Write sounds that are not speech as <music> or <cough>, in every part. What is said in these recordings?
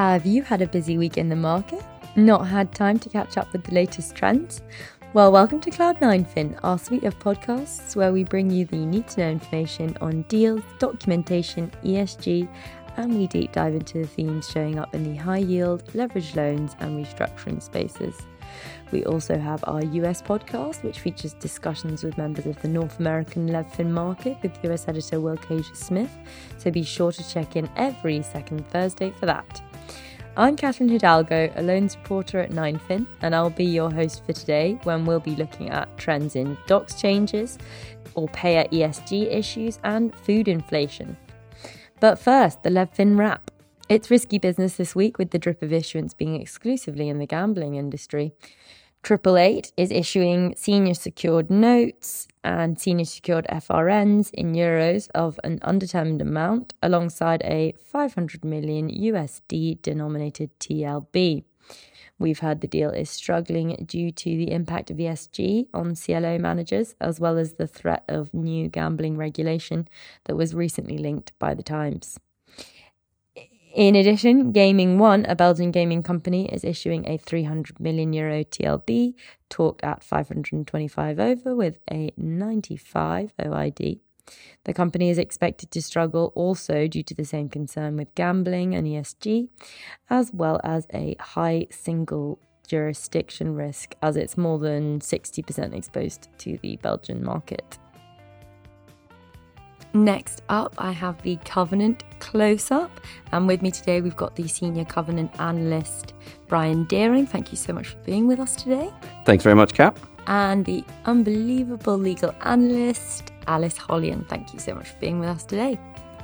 Have you had a busy week in the market? Not had time to catch up with the latest trends? Well, welcome to Cloud9 Fin, our suite of podcasts where we bring you the need to know information on deals, documentation, ESG, and we deep dive into the themes showing up in the high yield, leveraged loans, and restructuring spaces. We also have our US podcast, which features discussions with members of the North American LevFin market with US editor Will Caiger-Smith, so be sure to check in every second Thursday for that. I'm Catherine Hidalgo, a loan supporter at 9fin, and I'll be your host for today when we'll be looking at trends in docs changes, Orpea ESG issues, and food inflation. But first, the LevFin wrap. It's risky business this week with the drip of issuance being exclusively in the gambling industry. Triple Eight is issuing senior secured notes and senior secured FRNs in euros of an undetermined amount alongside a 500 million USD denominated TLB. We've heard the deal is struggling due to the impact of ESG on CLO managers, as well as the threat of new gambling regulation that was recently linked by the Times. In addition, Gaming One, a Belgian gaming company, is issuing a 300 million euro TLB, talked at 525 over with a 95 OID. The company is expected to struggle also due to the same concern with gambling and ESG, as well as a high single jurisdiction risk, as it's more than 60% exposed to the Belgian market. Next up, I have the Covenant close up. And with me today, we've got the Senior Covenant Analyst, Brian Deering. Thank you so much for being with us today. Thanks very much, Kat. And the unbelievable legal analyst, Alice Hollian. Thank you so much for being with us today.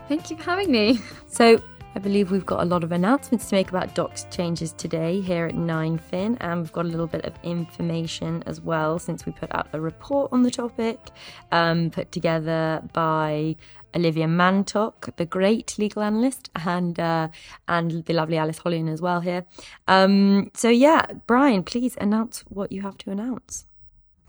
Thank you for having me. So, I believe we've got a lot of announcements to make about docs changes today here at 9fin, and we've got a little bit of information as well since we put out a report on the topic, um, put together by Olivia Mantock, the great legal analyst, and uh, and the lovely Alice Hollian as well here. Um, so yeah, Brian, please announce what you have to announce. <laughs>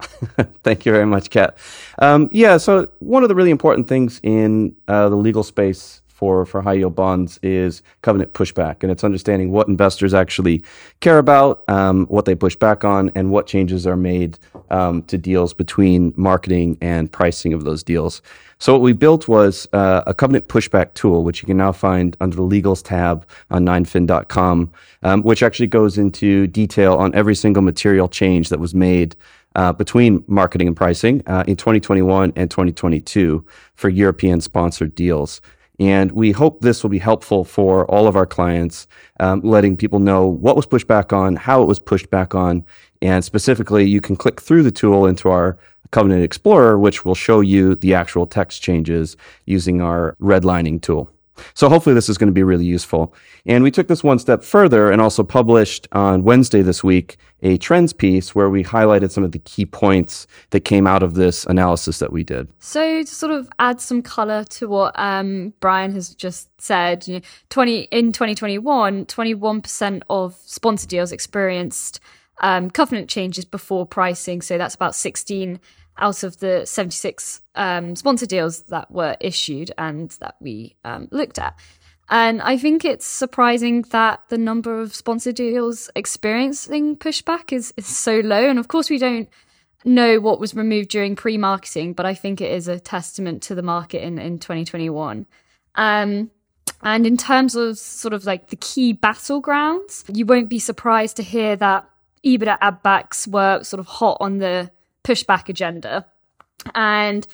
Thank you very much, Kat. Um, yeah, so one of the really important things in uh, the legal space for, for high yield bonds is covenant pushback. And it's understanding what investors actually care about, um, what they push back on, and what changes are made um, to deals between marketing and pricing of those deals. So what we built was uh, a covenant pushback tool, which you can now find under the legals tab on 9fin.com, um, which actually goes into detail on every single material change that was made uh, between marketing and pricing uh, in 2021 and 2022 for European sponsored deals. And we hope this will be helpful for all of our clients, um, letting people know what was pushed back on, how it was pushed back on. And specifically, you can click through the tool into our Covenant Explorer, which will show you the actual text changes using our redlining tool. So hopefully this is going to be really useful. And we took this one step further and also published on Wednesday this week a trends piece where we highlighted some of the key points that came out of this analysis that we did. So to sort of add some color to what um, Brian has just said, you know, 20 in 2021, 21% of sponsor deals experienced um, covenant changes before pricing. So that's about 16 out of the 76 um, sponsor deals that were issued and that we um, looked at. And I think it's surprising that the number of sponsor deals experiencing pushback is, is so low. And of course, we don't know what was removed during pre marketing, but I think it is a testament to the market in, in 2021. Um, and in terms of sort of like the key battlegrounds, you won't be surprised to hear that EBITDA add backs were sort of hot on the pushback agenda. And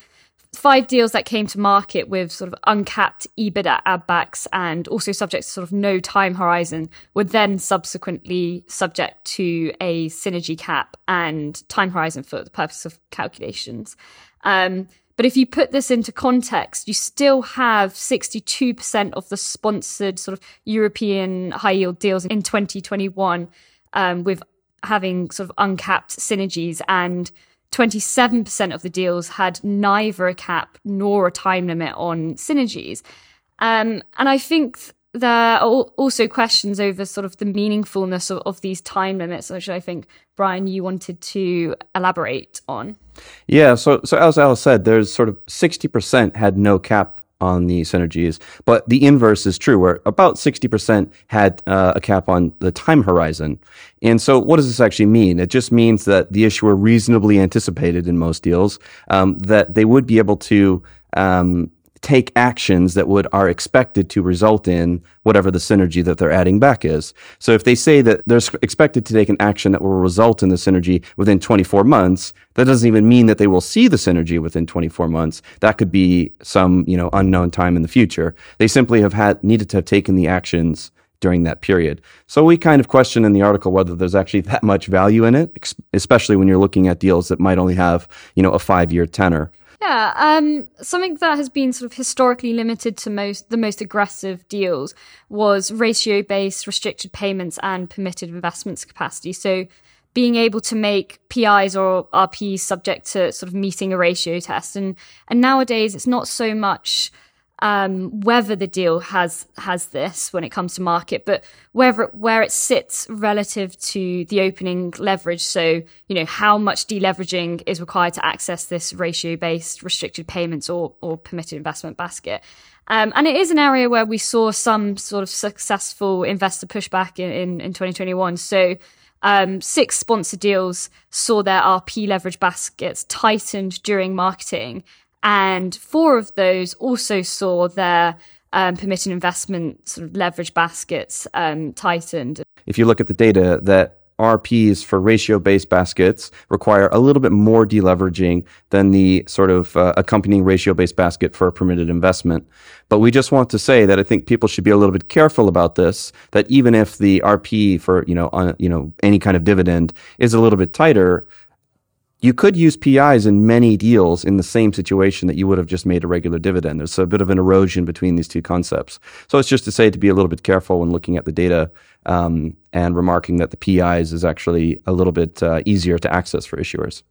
five deals that came to market with sort of uncapped EBITDA add backs and also subject to sort of no time horizon were then subsequently subject to a synergy cap and time horizon for the purpose of calculations. Um, but if you put this into context, you still have 62% of the sponsored sort of European high yield deals in 2021 um, with having sort of uncapped synergies and 27% of the deals had neither a cap nor a time limit on synergies. Um, and I think there are also questions over sort of the meaningfulness of, of, these time limits, which I think, Brian, you wanted to elaborate on. Yeah. So, so as Alice said, there's sort of 60% had no cap on the synergies, but the inverse is true, where about 60% had uh, a cap on the time horizon. And so, what does this actually mean? It just means that the issuer reasonably anticipated in most deals um, that they would be able to um, take actions that would are expected to result in whatever the synergy that they're adding back is. So if they say that they're expected to take an action that will result in the synergy within 24 months, that doesn't even mean that they will see the synergy within 24 months. That could be some, you know, unknown time in the future. They simply have had needed to have taken the actions during that period. So we kind of question in the article whether there's actually that much value in it, especially when you're looking at deals that might only have, you know, a 5-year tenor. Yeah, um, something that has been sort of historically limited to most the most aggressive deals was ratio-based restricted payments and permitted investments capacity. So being able to make PIs or RPs subject to sort of meeting a ratio test. And and nowadays it's not so much um, whether the deal has has this when it comes to market, but whether where it sits relative to the opening leverage. So you know how much deleveraging is required to access this ratio based restricted payments or or permitted investment basket. Um, and it is an area where we saw some sort of successful investor pushback in, in, in 2021. So um, six sponsor deals saw their RP leverage baskets tightened during marketing and four of those also saw their um, permitted investment sort of leverage baskets um, tightened. If you look at the data, that RPs for ratio based baskets require a little bit more deleveraging than the sort of uh, accompanying ratio based basket for a permitted investment. But we just want to say that I think people should be a little bit careful about this, that even if the RP for, you know, on, you know, any kind of dividend is a little bit tighter, you could use PIs in many deals in the same situation that you would have just made a regular dividend. There's a bit of an erosion between these two concepts. So it's just to say to be a little bit careful when looking at the data um, and remarking that the PIs is actually a little bit uh, easier to access for issuers.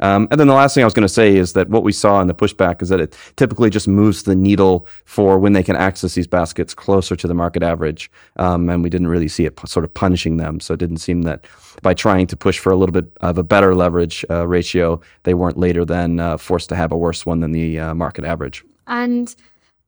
Um, and then the last thing I was going to say is that what we saw in the pushback is that it typically just moves the needle for when they can access these baskets closer to the market average. Um, and we didn't really see it sort of punishing them. So it didn't seem that by trying to push for a little bit of a better leverage uh, ratio, they weren't later than uh, forced to have a worse one than the uh, market average. And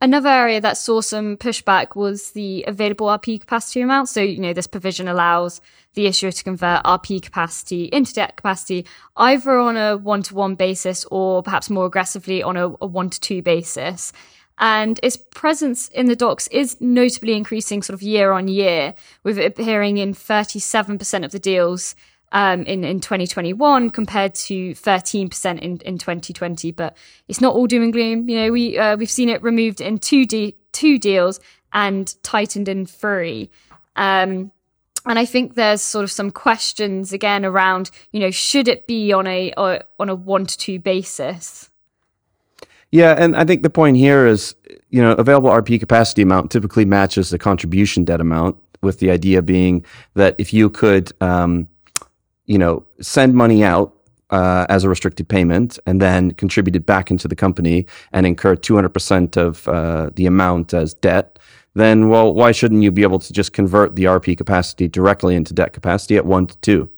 Another area that saw some pushback was the available RP capacity amount. So, you know, this provision allows the issuer to convert RP capacity into debt capacity either on a one to one basis or perhaps more aggressively on a, one to two basis. And its presence in the docs is notably increasing sort of year on year, with it appearing in 37% of the deals um, in in 2021 compared to 13% in, in 2020. But it's not all doom and gloom. You know, we uh, we've seen it removed in two de- two deals and tightened in three. Um, and I think there's sort of some questions again around, you know, should it be on a on a one to two basis? Yeah, and I think the point here is, you know, available RP capacity amount typically matches the contribution debt amount, with the idea being that if you could um, you know, send money out uh, as a restricted payment and then contribute it back into the company and incur 200% of uh, the amount as debt, then, well, why shouldn't you be able to just convert the RP capacity directly into debt capacity at one to two?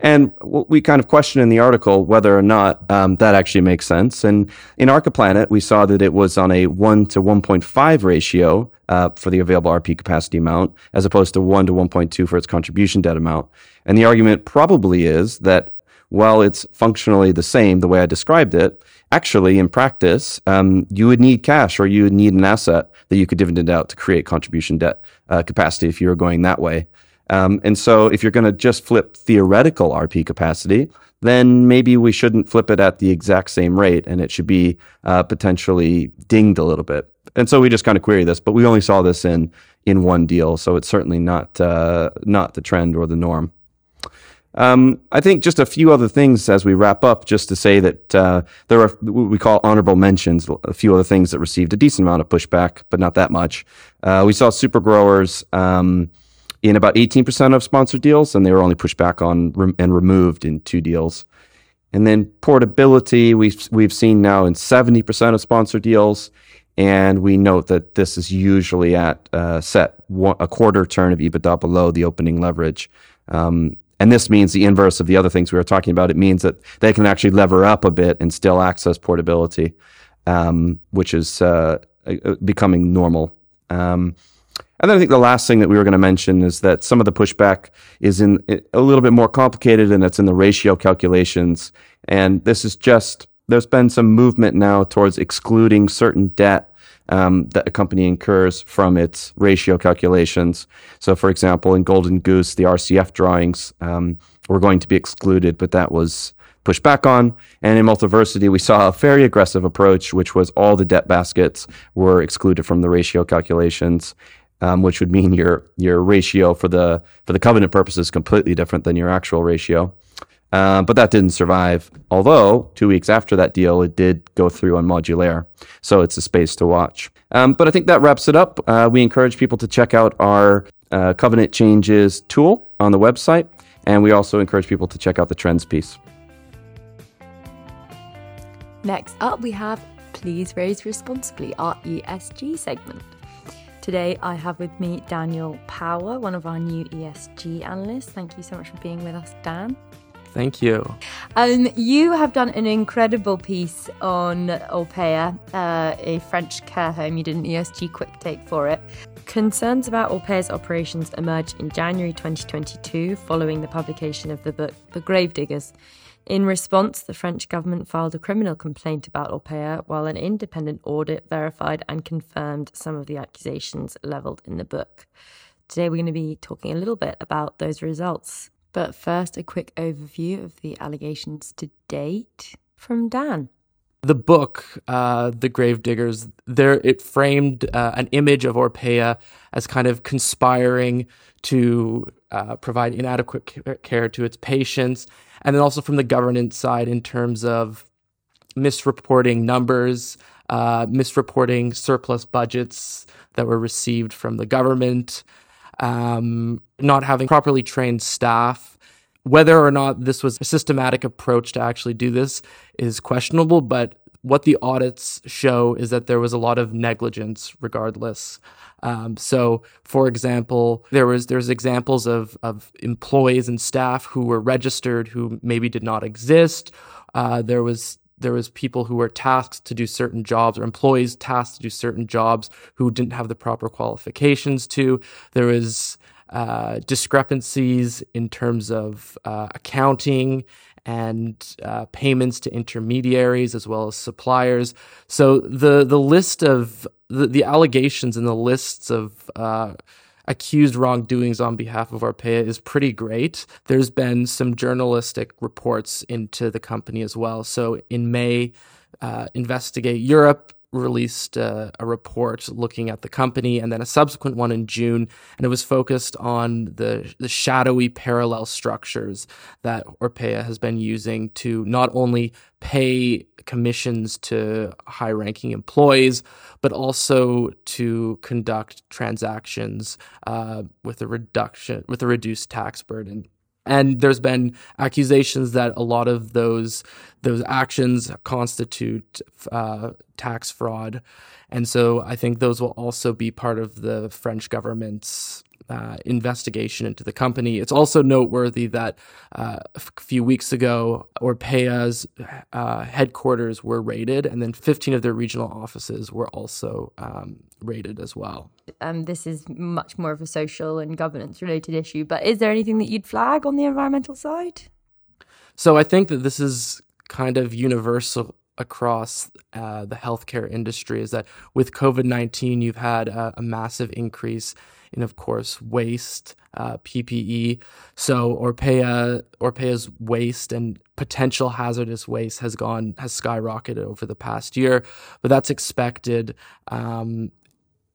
And we kind of question in the article whether or not um, that actually makes sense. And in Arcaplanet, we saw that it was on a 1 to 1.5 ratio uh, for the available RP capacity amount, as opposed to 1 to 1.2 for its contribution debt amount. And the argument probably is that while it's functionally the same, the way I described it, actually in practice, um, you would need cash or you would need an asset that you could dividend out to create contribution debt uh, capacity if you were going that way. Um, and so if you're going to just flip theoretical RP capacity, then maybe we shouldn't flip it at the exact same rate and it should be uh, potentially dinged a little bit. And so we just kind of query this, but we only saw this in in one deal, so it's certainly not uh, not the trend or the norm. Um, I think just a few other things as we wrap up, just to say that uh, there are what we call honorable mentions, a few other things that received a decent amount of pushback, but not that much. Uh, we saw super growers. Um, in about 18% of sponsored deals, and they were only pushed back on and removed in two deals. And then portability, we've we've seen now in 70% of sponsored deals, and we note that this is usually at uh, set one, a quarter turn of EBITDA below the opening leverage. Um, and this means the inverse of the other things we were talking about. It means that they can actually lever up a bit and still access portability, um, which is uh, uh, becoming normal. Um, and then I think the last thing that we were going to mention is that some of the pushback is in a little bit more complicated, and it's in the ratio calculations. And this is just there's been some movement now towards excluding certain debt um, that a company incurs from its ratio calculations. So, for example, in Golden Goose, the RCF drawings um, were going to be excluded, but that was pushed back on. And in Multiversity, we saw a very aggressive approach, which was all the debt baskets were excluded from the ratio calculations. Um, which would mean your your ratio for the for the covenant purposes is completely different than your actual ratio. Uh, but that didn't survive. Although two weeks after that deal, it did go through on Modulaire. So it's a space to watch. Um, but I think that wraps it up. Uh, we encourage people to check out our uh, covenant changes tool on the website. And we also encourage people to check out the trends piece. Next up, we have Please Raise Responsibly, our ESG segment. Today, I have with me Daniel Power, one of our new ESG analysts. Thank you so much for being with us, Dan. Thank you. Um, you have done an incredible piece on Orpea, uh, a French care home. You did an ESG quick take for it. Concerns about Orpea's operations emerged in January 2022 following the publication of the book The Gravediggers. In response, the French government filed a criminal complaint about Orpea, while an independent audit verified and confirmed some of the accusations levelled in the book. Today, we're going to be talking a little bit about those results. But first, a quick overview of the allegations to date from Dan. The book, uh, The Gravediggers, there it framed uh, an image of Orpea as kind of conspiring to uh, provide inadequate care to its patients, and then also from the governance side in terms of misreporting numbers, uh, misreporting surplus budgets that were received from the government, um, not having properly trained staff. Whether or not this was a systematic approach to actually do this is questionable, but what the audits show is that there was a lot of negligence regardless. Um, so, for example, there was there's examples of of employees and staff who were registered who maybe did not exist. Uh, there was there was people who were tasked to do certain jobs or employees tasked to do certain jobs who didn't have the proper qualifications to there was uh, discrepancies in terms of uh, accounting and uh, payments to intermediaries as well as suppliers. So the the list of the, the allegations and the lists of uh, accused wrongdoings on behalf of Orpea is pretty great. There's been some journalistic reports into the company as well. So in May, uh, Investigate Europe released uh, a report looking at the company and then a subsequent one in June. And it was focused on the the shadowy parallel structures that Orpea has been using to not only pay commissions to high ranking employees but also to conduct transactions uh, with a reduction with a reduced tax burden and there's been accusations that a lot of those those actions constitute uh, tax fraud, and so I think those will also be part of the French government's uh, investigation into the company. It's also noteworthy that uh, a few weeks ago, Orpea's uh, headquarters were raided, and then 15 of their regional offices were also um, raided as well. Um, this is much more of a social and governance related issue, but is there anything that you'd flag on the environmental side? So I think that this is kind of universal across uh, the healthcare industry is that with COVID 19, you've had a, a massive increase in, of course, waste, uh, PPE. So Orpea, Orpea's waste and potential hazardous waste has gone has skyrocketed over the past year, but that's expected. Um,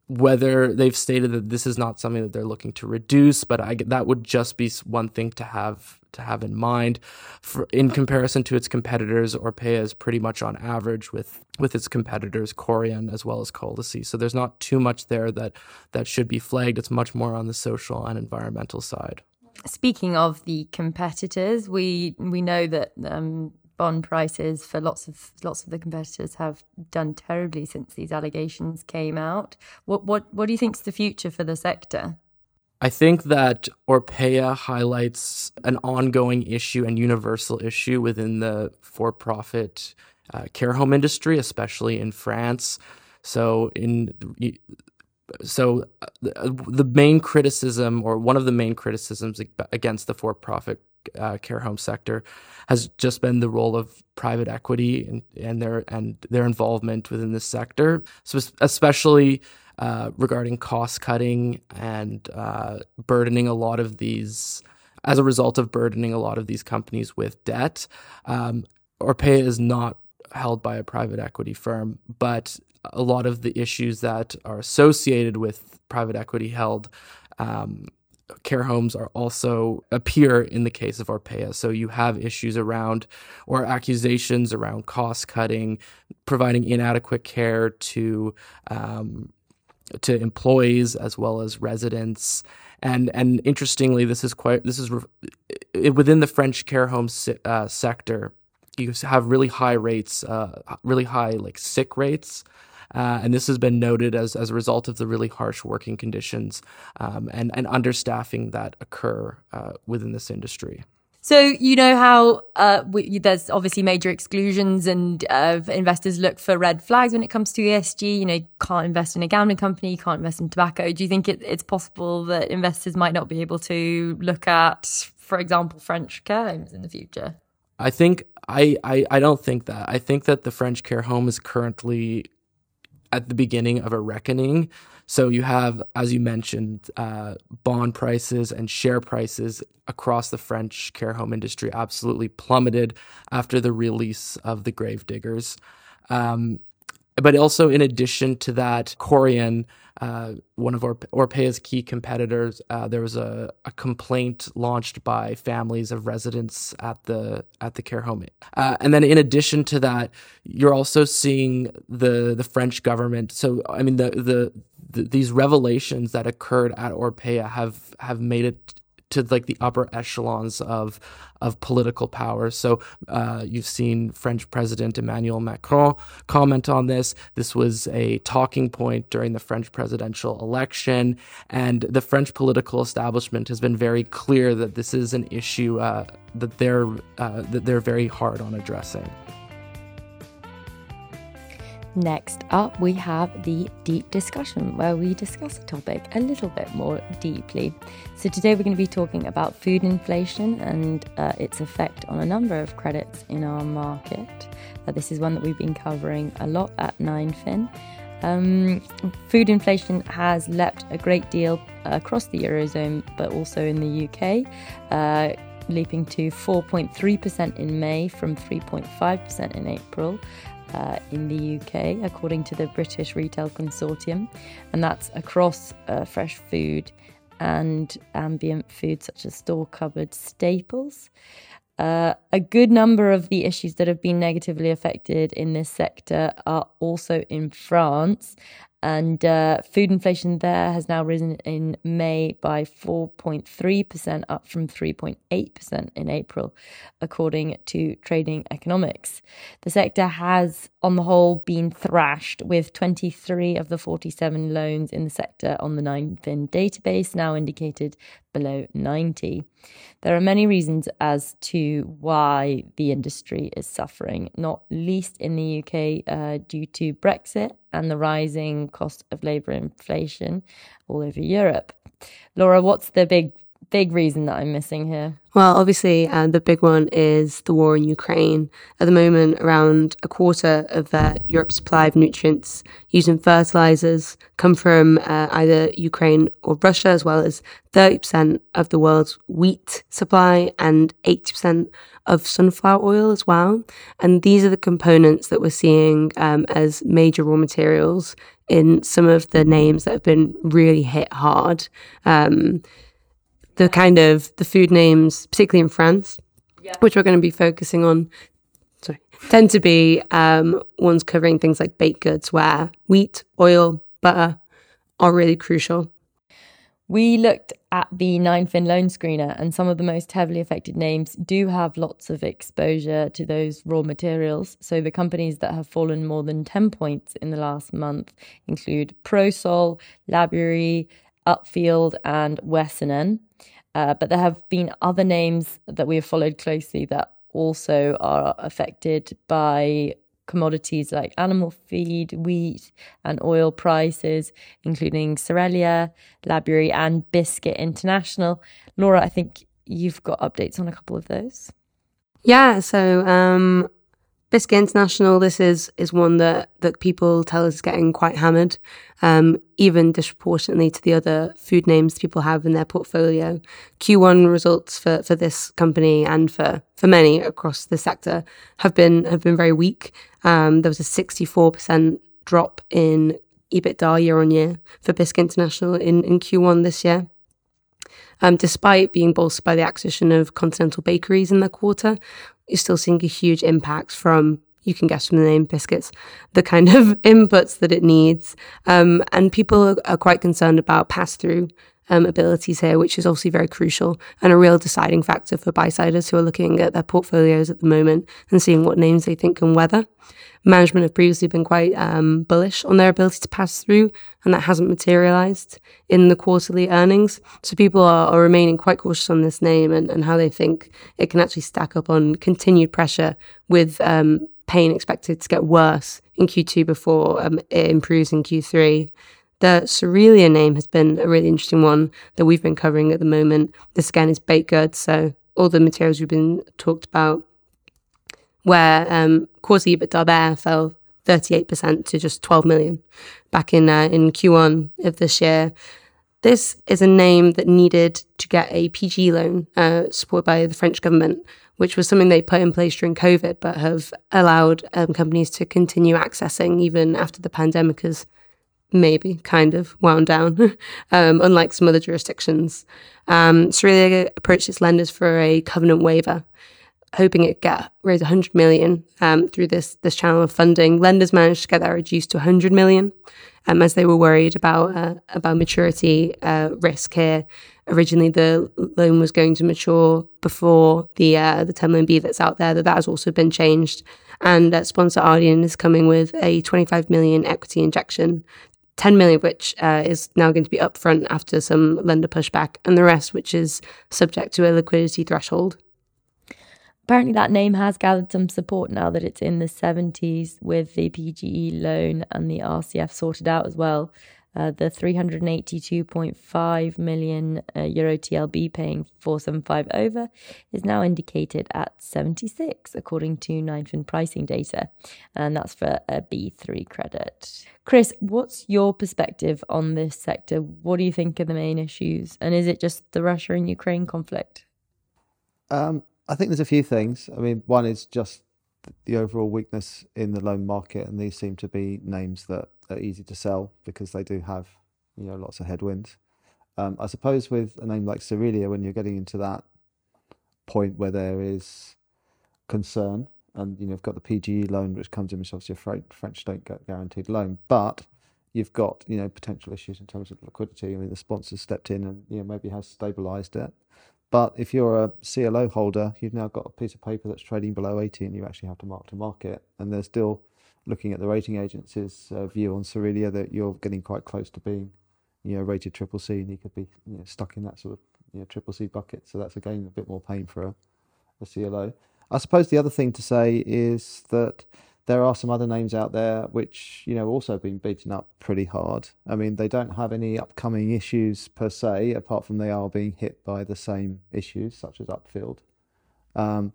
whether they've stated that this is not something that they're looking to reduce, but I, that would just be one thing to have to have in mind. For, in comparison to its competitors, Orpea is pretty much on average with with its competitors, Korian as well as Colisée. So there's not too much there that that should be flagged. It's much more on the social and environmental side. Speaking of the competitors, we we know that um, bond prices for lots of lots of the competitors have done terribly since these allegations came out. What what what do you think is the future for the sector? I think that Orpea highlights an ongoing issue and universal issue within the for profit uh, care home industry, especially in France. So in so uh, the main criticism or one of the main criticisms against the for-profit uh, care home sector has just been the role of private equity and, and their and their involvement within this sector, so especially uh, regarding cost cutting and uh, burdening a lot of these as a result of burdening a lot of these companies with debt. Um, Orpea is not held by a private equity firm, but a lot of the issues that are associated with private equity held um, care homes are also appear in the case of Orpea. So you have issues around or accusations around cost cutting, providing inadequate care to um, to employees as well as residents. And and interestingly, this is quite this is within the French care home se- uh, sector. You have really high rates, uh, really high like sick rates. Uh, and this has been noted as, as a result of the really harsh working conditions um, and, and understaffing that occur uh, within this industry. So you know how uh, we, there's obviously major exclusions, and uh, investors look for red flags when it comes to ESG. You know, you can't invest in a gambling company, you can't invest in tobacco. Do you think it, it's possible that investors might not be able to look at, for example, French care homes in the future? I think I, I I don't think that. I think that the French care home is currently at the beginning of a reckoning. So you have, as you mentioned, uh, bond prices and share prices across the French care home industry absolutely plummeted after the release of the Gravediggers. Um, but also, in addition to that, Korian, uh, one of Orpea's key competitors, uh, there was a, a, complaint launched by families of residents at the at the care home. Uh, and then, in addition to that, you're also seeing the the French government. So, I mean, the the, the these revelations that occurred at Orpea have have made it to like the upper echelons of of political power. So uh, you've seen French President Emmanuel Macron comment on this. This was a talking point during the French presidential election, and the French political establishment has been very clear that this is an issue uh, that they're uh, that they're very hard on addressing. Next up, we have the deep discussion where we discuss a topic a little bit more deeply. So, today we're going to be talking about food inflation and uh, its effect on a number of credits in our market. Uh, this is one that we've been covering a lot at 9fin. Um, food inflation has leapt a great deal across the Eurozone, but also in the UK. Uh, leaping to 4.3% in May from 3.5% in April uh, in the UK, according to the British Retail Consortium, and that's across uh, fresh food and ambient food, such as store cupboard staples. Uh, a good number of the issues that have been negatively affected in this sector are also in France, and uh, food inflation there has now risen in May by 4.3%, up from 3.8% in April, according to Trading Economics. The sector has, on the whole, been thrashed, with 23 of the 47 loans in the sector on the 9fin database now indicated below 90. There are many reasons as to why the industry is suffering, not least in the UK uh, due to Brexit and the rising cost of labour inflation all over Europe. Laura, what's the big big reason that I'm missing here? Well, obviously, uh, the big one is the war in Ukraine. At the moment, around a quarter of uh, Europe's supply of nutrients used in fertilizers come from uh, either Ukraine or Russia, as well as 30% of the world's wheat supply and 80% of sunflower oil as well. And these are the components that we're seeing um, as major raw materials in some of the names that have been really hit hard. Um, the kind of the food names, particularly in France, yeah. which we're going to be focusing on, sorry, tend to be um, ones covering things like baked goods, where wheat, oil, butter are really crucial. We looked at the 9fin loan screener, and some of the most heavily affected names do have lots of exposure to those raw materials. So, the companies that have fallen more than 10 points in the last month include Prosol, Labeyrie, Upfield, and Wessanen. Uh, but there have been other names that we have followed closely that also are affected by commodities like animal feed, wheat, and oil prices, including Cerelia, Labeyrie, and Biscuit International. Laura, I think you've got updates on a couple of those. Yeah, so um, Biscuit International, this is is one that that people tell us is getting quite hammered, um, even disproportionately to the other food names people have in their portfolio. Q1 results for, for this company and for, for many across the sector have been have been very weak. Um, there was a 64% drop in EBITDA year on year for Biscuit International in, in Q1 this year. Um, despite being bolstered by the acquisition of Continental Bakeries in the quarter, you're still seeing a huge impact from you can guess from the name biscuits the kind of <laughs> inputs that it needs. Um, and people are, are, quite concerned about pass-through um, abilities here which is obviously very crucial and a real deciding factor for buy-siders who are looking at their portfolios at the moment and seeing what names they think can weather management have previously been quite um, bullish on their ability to pass through, and that hasn't materialized in the quarterly earnings. So people are, are remaining quite cautious on this name and, and how they think it can actually stack up on continued pressure with um, pain expected to get worse in Q2 before um, it improves in Q3. The Cerelia name has been a really interesting one that we've been covering at the moment. This again is baked goods, so all the materials we've been talked about where um, quarterly EBITDA there fell 38% to just 12 million back in uh, in Q1 of this year. This is a name that needed to get a PG loan uh, supported by the French government, which was something they put in place during COVID, but have allowed um, companies to continue accessing even after the pandemic has maybe kind of wound down, <laughs> um, unlike some other jurisdictions. Um, Cerelia approached its lenders for a covenant waiver hoping it get raise 100 million um, through this this channel of funding. Lenders managed to get that reduced to 100 million, um, as they were worried about uh, about maturity uh, risk here. Originally, the loan was going to mature before the uh, the 10 million B that's out there. That that has also been changed, and uh, sponsor Ardian is coming with a 25 million equity injection 10 million which uh, is now going to be upfront after some lender pushback, and the rest, which is subject to a liquidity threshold apparently that name has gathered some support now that it's in the 70s with the PGE loan and the RCF sorted out as well. Uh, the 382.5 million uh, euro TLB paying 475 over is now indicated at 76 according to Ninefin pricing data and that's for a B3 credit. Chris, what's your perspective on this sector? What do you think are the main issues and is it just the Russia and Ukraine conflict? Um, I think there's a few things. I mean, one is just the overall weakness in the loan market, and these seem to be names that are easy to sell because they do have, you know, lots of headwinds. Um, I suppose with a name like Cerelia, when you're getting into that point where there is concern, and you know, you've got the PGE loan which comes in, which obviously a French state guaranteed loan, but you've got you know potential issues in terms of liquidity. I mean, the sponsors stepped in and you know maybe has stabilised it. But if you're a CLO holder, you've now got a piece of paper that's trading below 80 and you actually have to mark to market. And they're still looking at the rating agency's uh, view on Cerelia that you're getting quite close to being, you know, rated triple C and you could be you know, stuck in that sort of you know, triple C bucket. So that's again a bit more pain for a, a CLO. I suppose the other thing to say is that there are some other names out there which you know also been beaten up pretty hard. I mean, they don't have any upcoming issues per se, apart from they are being hit by the same issues such as Upfield. Um,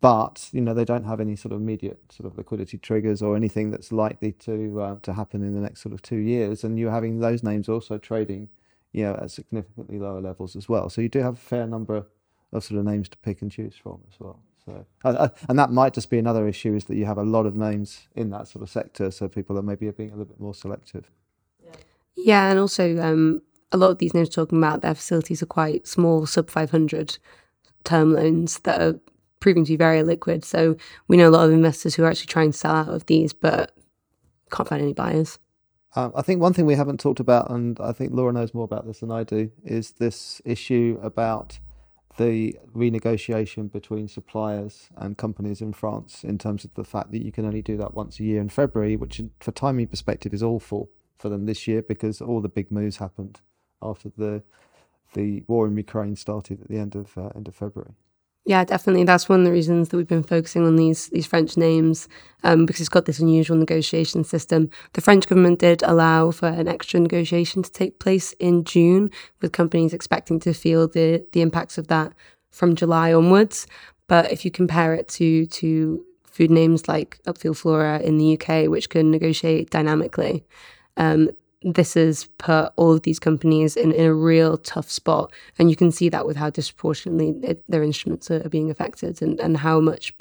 but you know they don't have any sort of immediate sort of liquidity triggers or anything that's likely to uh, to happen in the next sort of two years. And you're having those names also trading, you know, at significantly lower levels as well. So you do have a fair number of sort of names to pick and choose from as well. So, uh, and that might just be another issue is that you have a lot of names in that sort of sector, so people are maybe being a little bit more selective. Yeah, and also um, a lot of these names talking about their facilities are quite small, sub 500 term loans that are proving to be very liquid. So we know a lot of investors who are actually trying to sell out of these, but can't find any buyers. Um, I think one thing we haven't talked about, and I think Laura knows more about this than I do, is this issue about the renegotiation between suppliers and companies in France in terms of the fact that you can only do that once a year in February, which for timing perspective is awful for them this year because all the big moves happened after the the war in Ukraine started at the end of uh, end of February. Yeah, definitely. That's one of the reasons that we've been focusing on these these French names um, because it's got this unusual negotiation system. The French government did allow for an extra negotiation to take place in June, with companies expecting to feel the the impacts of that from July onwards. But if you compare it to to food names like Upfield Flora in the UK, which can negotiate dynamically, um, this has put all of these companies in, in a real tough spot. And you can see that with how disproportionately it, their instruments are, are, being affected and, and how much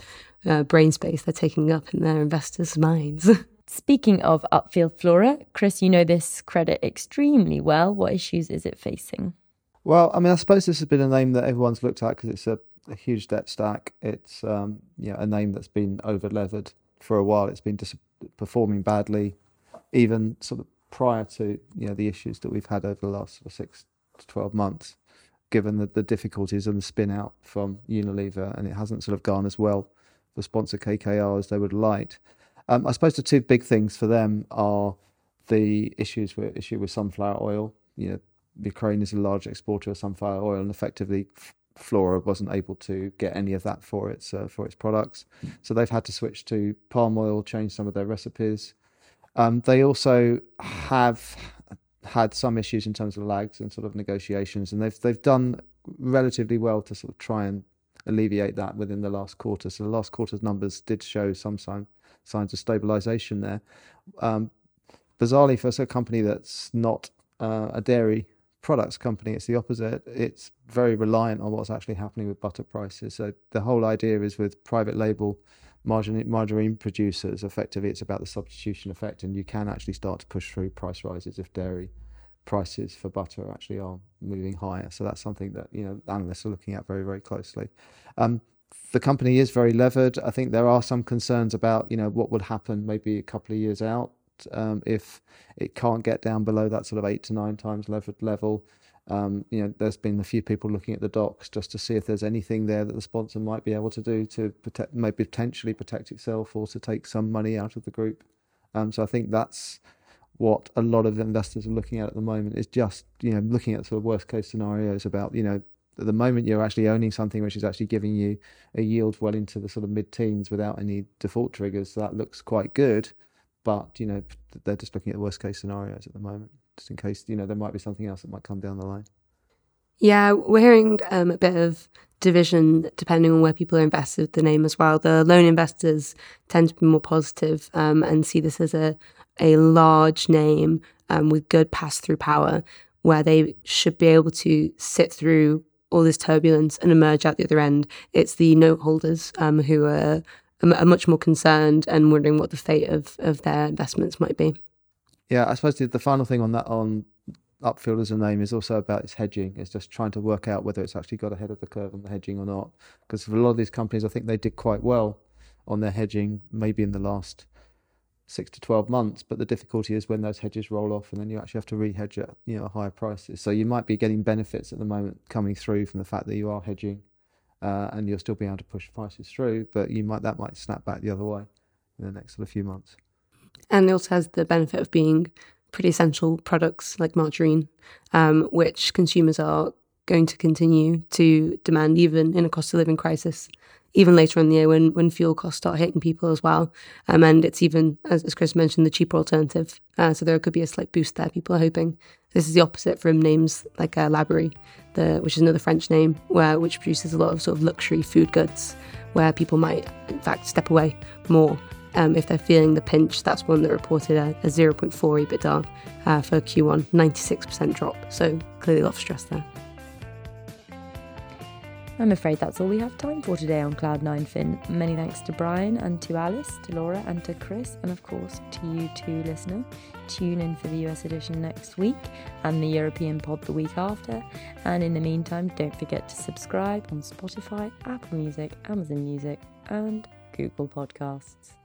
uh, brain space they're taking up in their investors' minds. <laughs> Speaking of Upfield Flora, Chris, you know this credit extremely well. What issues is it facing? Well, I mean, I suppose this has been a name that everyone's looked at because it's a, a, huge debt stack. It's um, you know, a name that's been over levered for a while. It's been dis- performing badly, even sort of prior to you know the issues that we've had over the last sort of six to twelve months, given the, the difficulties and the spin out from Unilever, and it hasn't sort of gone as well for sponsor KKR as they would liked. Um, I suppose the two big things for them are the issues with issue with sunflower oil. You know, Ukraine is a large exporter of sunflower oil, and effectively, Flora wasn't able to get any of that for its uh, for its products. So they've had to switch to palm oil, change some of their recipes. Um, they also have had some issues in terms of lags and sort of negotiations, and they've they've done relatively well to sort of try and alleviate that within the last quarter. So the last quarter's numbers did show some sign, signs of stabilisation there. Um, bizarrely, for a company that's not uh, a dairy products company, it's the opposite. It's very reliant on what's actually happening with butter prices. So the whole idea is with private label margarine, margarine producers, effectively, it's about the substitution effect, and you can actually start to push through price rises if dairy prices for butter actually are moving higher. So that's something that you know analysts are looking at very very closely. Um, the company is very levered. I think there are some concerns about you know what would happen maybe a couple of years out um, if it can't get down below that sort of eight to nine times levered level. Um, you know, there's been a few people looking at the docs just to see if there's anything there that the sponsor might be able to do to protect, maybe potentially protect itself or to take some money out of the group. Um, so I think that's what a lot of investors are looking at at the moment is just you know looking at sort of worst case scenarios about you know at the moment you're actually owning something which is actually giving you a yield well into the sort of mid teens without any default triggers. So that looks quite good, but you know they're just looking at the worst case scenarios at the moment just in case you know there might be something else that might come down the line. Yeah, we're hearing um, a bit of division depending on where people are invested with the name as well. The loan investors tend to be more positive, um, and see this as a a large name um, with good pass through power, where they should be able to sit through all this turbulence and emerge out the other end. It's the note holders um, who are, are much more concerned and wondering what the fate of, of their investments might be. Yeah, I suppose the, the final thing on that on Upfield as a name is also about its hedging. It's just trying to work out whether it's actually got ahead of the curve on the hedging or not. Because for a lot of these companies, I think they did quite well on their hedging, maybe in the last six to twelve months. But the difficulty is when those hedges roll off, and then you actually have to re-hedge at you know higher prices. So you might be getting benefits at the moment coming through from the fact that you are hedging, uh, and you'll still be able to push prices through. But you might that might snap back the other way in the next sort of few months. And it also has the benefit of being pretty essential products like margarine, um, which consumers are going to continue to demand even in a cost of living crisis, even later in the year when, when fuel costs start hitting people as well. Um, and it's even, as, as Chris mentioned, the cheaper alternative. Uh, so there could be a slight boost there, people are hoping. This is the opposite from names like uh, Labeyrie, the, which is another French name, where which produces a lot of sort of luxury food goods, where people might, in fact, step away more um, if they're feeling the pinch, that's one that reported a, a 0.4 EBITDA uh, for Q1, 96% drop. So clearly a lot of stress there. I'm afraid that's all we have time for today on Cloud9 Fin. Many thanks to Brian and to Alice, to Laura and to Chris, and of course to you two listener. Tune in for the US edition next week and the European pod the week after. And in the meantime, don't forget to subscribe on Spotify, Apple Music, Amazon Music, and Google Podcasts.